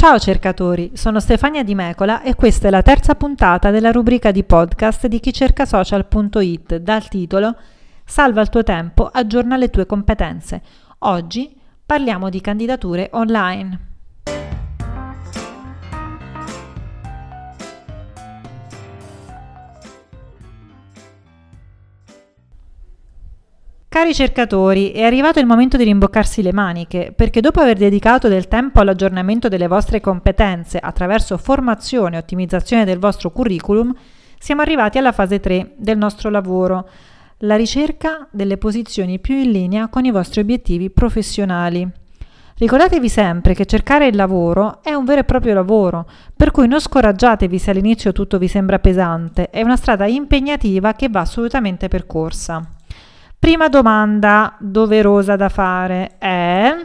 Ciao cercatori, sono Stefania Di Mecola e questa è la terza puntata della rubrica di podcast di chicercasocial.it dal titolo Salva il tuo tempo, aggiorna le tue competenze. Oggi parliamo di candidature online. Cari cercatori, è arrivato il momento di rimboccarsi le maniche, perché dopo aver dedicato del tempo all'aggiornamento delle vostre competenze attraverso formazione e ottimizzazione del vostro curriculum, siamo arrivati alla fase 3 del nostro lavoro, la ricerca delle posizioni più in linea con i vostri obiettivi professionali. Ricordatevi sempre che cercare il lavoro è un vero e proprio lavoro, per cui non scoraggiatevi se all'inizio tutto vi sembra pesante, è una strada impegnativa che va assolutamente percorsa. Prima domanda doverosa da fare è: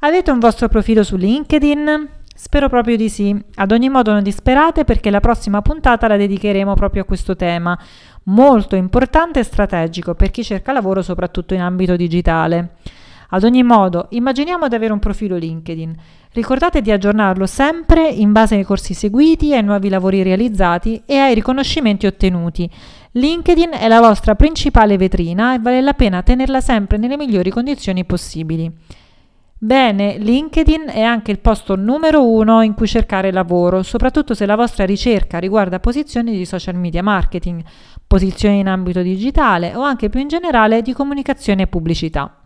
avete un vostro profilo su LinkedIn? Spero proprio di sì. Ad ogni modo non disperate perché la prossima puntata la dedicheremo proprio a questo tema, molto importante e strategico per chi cerca lavoro soprattutto in ambito digitale. Ad ogni modo, immaginiamo di avere un profilo LinkedIn. Ricordate di aggiornarlo sempre in base ai corsi seguiti, ai nuovi lavori realizzati e ai riconoscimenti ottenuti. LinkedIn è la vostra principale vetrina e vale la pena tenerla sempre nelle migliori condizioni possibili. Bene, LinkedIn è anche il posto numero uno in cui cercare lavoro, soprattutto se la vostra ricerca riguarda posizioni di social media marketing, posizioni in ambito digitale o anche più in generale di comunicazione e pubblicità.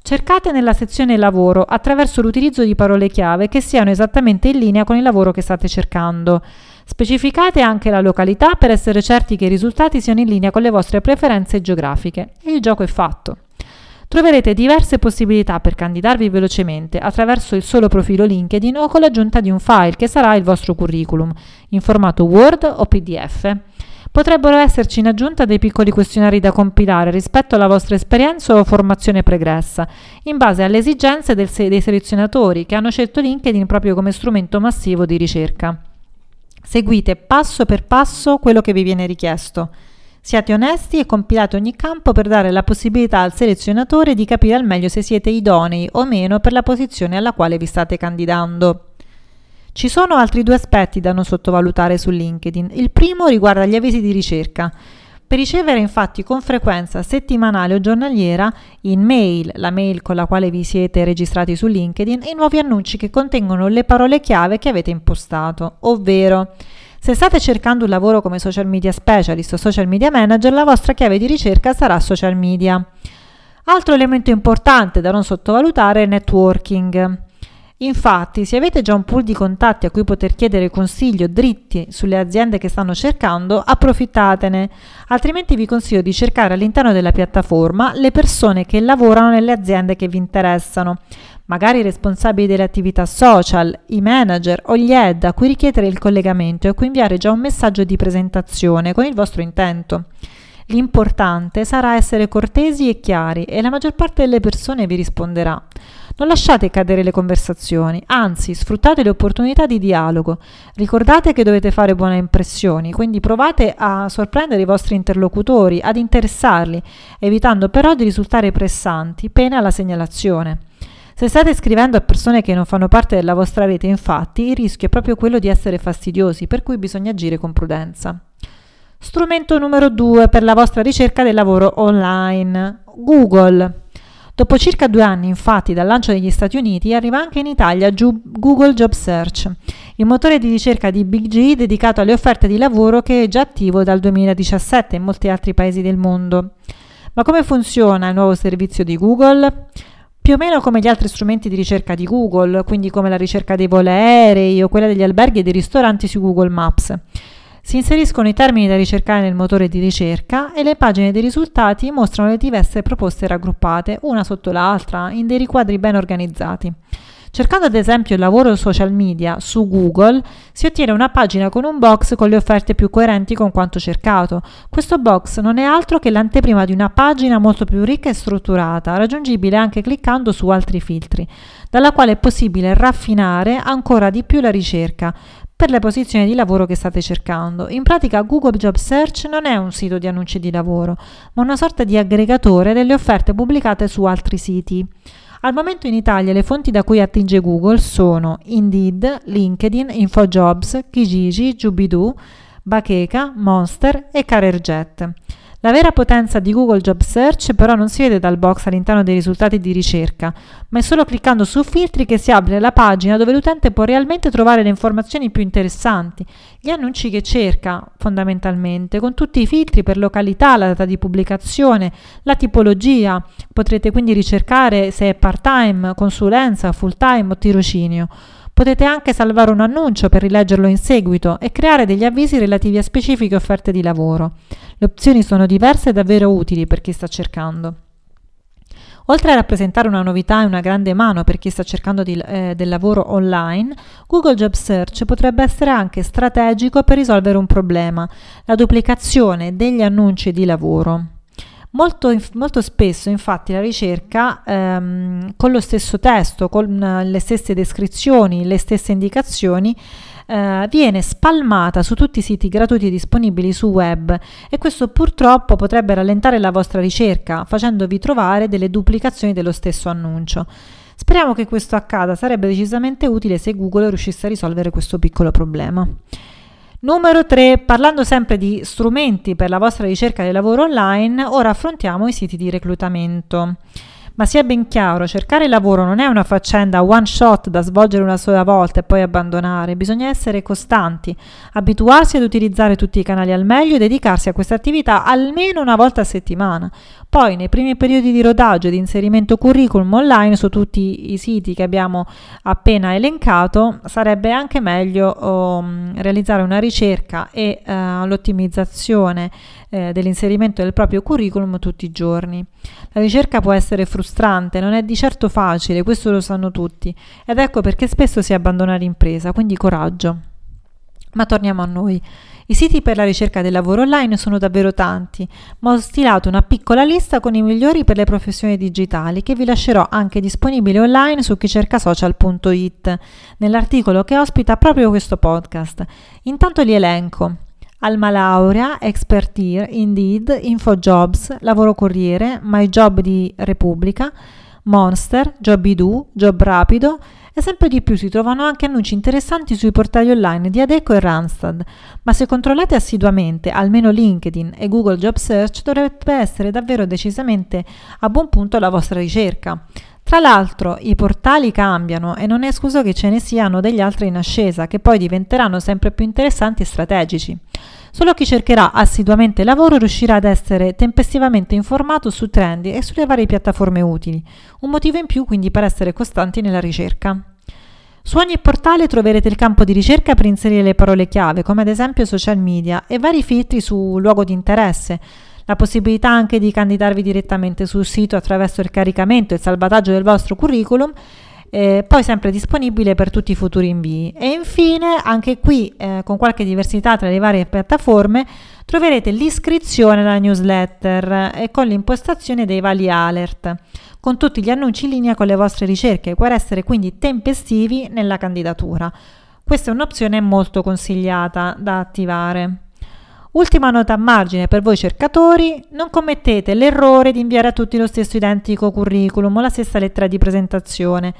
Cercate nella sezione lavoro attraverso l'utilizzo di parole chiave che siano esattamente in linea con il lavoro che state cercando. Specificate anche la località per essere certi che i risultati siano in linea con le vostre preferenze geografiche il gioco è fatto. Troverete diverse possibilità per candidarvi velocemente attraverso il solo profilo LinkedIn o con l'aggiunta di un file che sarà il vostro curriculum in formato Word o PDF. Potrebbero esserci in aggiunta dei piccoli questionari da compilare rispetto alla vostra esperienza o formazione pregressa, in base alle esigenze del, dei selezionatori che hanno scelto LinkedIn proprio come strumento massivo di ricerca. Seguite passo per passo quello che vi viene richiesto. Siate onesti e compilate ogni campo per dare la possibilità al selezionatore di capire al meglio se siete idonei o meno per la posizione alla quale vi state candidando. Ci sono altri due aspetti da non sottovalutare su LinkedIn. Il primo riguarda gli avvisi di ricerca. Per ricevere infatti con frequenza settimanale o giornaliera in mail, la mail con la quale vi siete registrati su LinkedIn, i nuovi annunci che contengono le parole chiave che avete impostato, ovvero se state cercando un lavoro come social media specialist o social media manager, la vostra chiave di ricerca sarà social media. Altro elemento importante da non sottovalutare è networking. Infatti, se avete già un pool di contatti a cui poter chiedere consiglio dritti sulle aziende che stanno cercando, approfittatene, altrimenti vi consiglio di cercare all'interno della piattaforma le persone che lavorano nelle aziende che vi interessano, magari i responsabili delle attività social, i manager o gli head a cui richiedere il collegamento e a cui inviare già un messaggio di presentazione con il vostro intento. L'importante sarà essere cortesi e chiari e la maggior parte delle persone vi risponderà. Non lasciate cadere le conversazioni, anzi sfruttate le opportunità di dialogo. Ricordate che dovete fare buone impressioni, quindi provate a sorprendere i vostri interlocutori, ad interessarli, evitando però di risultare pressanti, pena la segnalazione. Se state scrivendo a persone che non fanno parte della vostra rete, infatti, il rischio è proprio quello di essere fastidiosi, per cui bisogna agire con prudenza. Strumento numero 2 per la vostra ricerca del lavoro online. Google. Dopo circa due anni, infatti, dal lancio negli Stati Uniti, arriva anche in Italia Google Job Search, il motore di ricerca di Big G dedicato alle offerte di lavoro che è già attivo dal 2017 in molti altri paesi del mondo. Ma come funziona il nuovo servizio di Google? Più o meno come gli altri strumenti di ricerca di Google, quindi come la ricerca dei voli aerei o quella degli alberghi e dei ristoranti su Google Maps. Si inseriscono i termini da ricercare nel motore di ricerca e le pagine dei risultati mostrano le diverse proposte raggruppate, una sotto l'altra, in dei riquadri ben organizzati. Cercando ad esempio il lavoro social media su Google, si ottiene una pagina con un box con le offerte più coerenti con quanto cercato. Questo box non è altro che l'anteprima di una pagina molto più ricca e strutturata, raggiungibile anche cliccando su altri filtri, dalla quale è possibile raffinare ancora di più la ricerca, per le posizioni di lavoro che state cercando. In pratica Google Job Search non è un sito di annunci di lavoro, ma una sorta di aggregatore delle offerte pubblicate su altri siti. Al momento in Italia le fonti da cui attinge Google sono Indeed, LinkedIn, InfoJobs, Kijiji, Jubidoo, Bacheca, Monster e CarerJet. La vera potenza di Google Job Search però non si vede dal box all'interno dei risultati di ricerca, ma è solo cliccando su filtri che si apre la pagina dove l'utente può realmente trovare le informazioni più interessanti, gli annunci che cerca fondamentalmente, con tutti i filtri per località, la data di pubblicazione, la tipologia. Potrete quindi ricercare se è part-time, consulenza, full-time o tirocinio. Potete anche salvare un annuncio per rileggerlo in seguito e creare degli avvisi relativi a specifiche offerte di lavoro. Le opzioni sono diverse e davvero utili per chi sta cercando. Oltre a rappresentare una novità e una grande mano per chi sta cercando di, eh, del lavoro online, Google Job Search potrebbe essere anche strategico per risolvere un problema, la duplicazione degli annunci di lavoro. Molto, molto, spesso infatti la ricerca ehm, con lo stesso testo, con le stesse descrizioni, le stesse indicazioni, eh, viene spalmata su tutti i siti gratuiti disponibili su web e questo purtroppo potrebbe rallentare la vostra ricerca facendovi trovare delle duplicazioni dello stesso annuncio. Speriamo che questo accada, sarebbe decisamente utile se Google riuscisse a risolvere questo piccolo problema. Numero 3, parlando sempre di strumenti per la vostra ricerca di lavoro online, ora affrontiamo i siti di reclutamento. Ma sia ben chiaro, cercare lavoro non è una faccenda one shot da svolgere una sola volta e poi abbandonare, bisogna essere costanti, abituarsi ad utilizzare tutti i canali al meglio e dedicarsi a questa attività almeno una volta a settimana. Poi nei primi periodi di rodaggio e di inserimento curriculum online su tutti i siti che abbiamo appena elencato, sarebbe anche meglio um, realizzare una ricerca e uh, l'ottimizzazione eh, dell'inserimento del proprio curriculum tutti i giorni. La ricerca può essere frustrante, non è di certo facile, questo lo sanno tutti, ed ecco perché spesso si abbandona l'impresa, quindi coraggio. Ma torniamo a noi. I siti per la ricerca del lavoro online sono davvero tanti, ma ho stilato una piccola lista con i migliori per le professioni digitali che vi lascerò anche disponibili online su chicercasocial.it nell'articolo che ospita proprio questo podcast. Intanto li elenco. Alma Laurea, Expertire, Indeed, InfoJobs, Lavoro Corriere, MyJob di Repubblica, Monster, Jobidoo, Job Rapido e sempre di più si trovano anche annunci interessanti sui portali online di Adeco e Randstad, ma se controllate assiduamente almeno LinkedIn e Google Job Search dovrebbe essere davvero decisamente a buon punto la vostra ricerca. Tra l'altro i portali cambiano e non è escluso che ce ne siano degli altri in ascesa che poi diventeranno sempre più interessanti e strategici. Solo chi cercherà assiduamente lavoro riuscirà ad essere tempestivamente informato su trend e sulle varie piattaforme utili, un motivo in più quindi per essere costanti nella ricerca. Su ogni portale troverete il campo di ricerca per inserire le parole chiave, come ad esempio social media, e vari filtri su luogo di interesse, la possibilità anche di candidarvi direttamente sul sito attraverso il caricamento e il salvataggio del vostro curriculum eh, poi sempre disponibile per tutti i futuri invii. E infine, anche qui, eh, con qualche diversità tra le varie piattaforme, troverete l'iscrizione alla newsletter e con l'impostazione dei vari alert, con tutti gli annunci in linea con le vostre ricerche, per essere quindi tempestivi nella candidatura. Questa è un'opzione molto consigliata da attivare. Ultima nota a margine per voi cercatori, non commettete l'errore di inviare a tutti lo stesso identico curriculum o la stessa lettera di presentazione.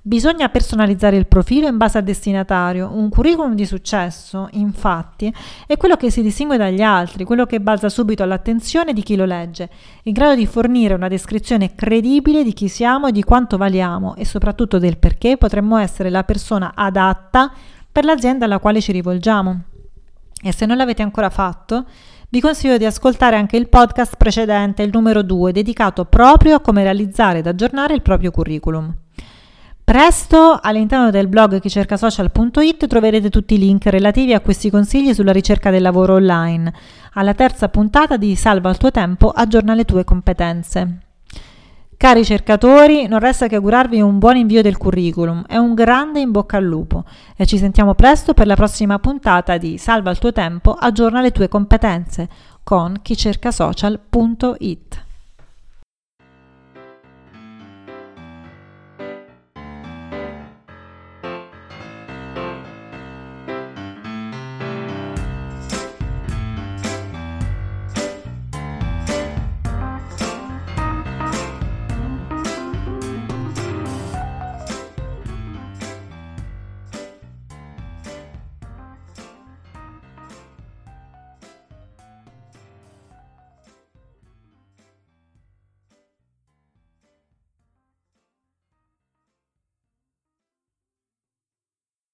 Bisogna personalizzare il profilo in base al destinatario. Un curriculum di successo, infatti, è quello che si distingue dagli altri, quello che balza subito all'attenzione di chi lo legge, in grado di fornire una descrizione credibile di chi siamo e di quanto valiamo e soprattutto del perché potremmo essere la persona adatta per l'azienda alla quale ci rivolgiamo. E se non l'avete ancora fatto, vi consiglio di ascoltare anche il podcast precedente, il numero 2, dedicato proprio a come realizzare ed aggiornare il proprio curriculum. Presto all'interno del blog chicercasocial.it troverete tutti i link relativi a questi consigli sulla ricerca del lavoro online, alla terza puntata di Salva il tuo tempo, aggiorna le tue competenze. Cari cercatori, non resta che augurarvi un buon invio del curriculum e un grande in bocca al lupo e ci sentiamo presto per la prossima puntata di Salva il tuo tempo, aggiorna le tue competenze con chicercasocial.it.